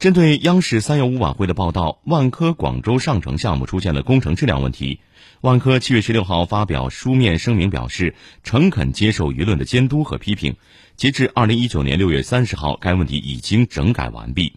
针对央视三幺五晚会的报道万科广州上城项目出现了工程质量问题。万科七月十六号发表书面声明表示诚恳接受舆论的监督和批评。截至二零一九年六月三十号该问题已经整改完毕。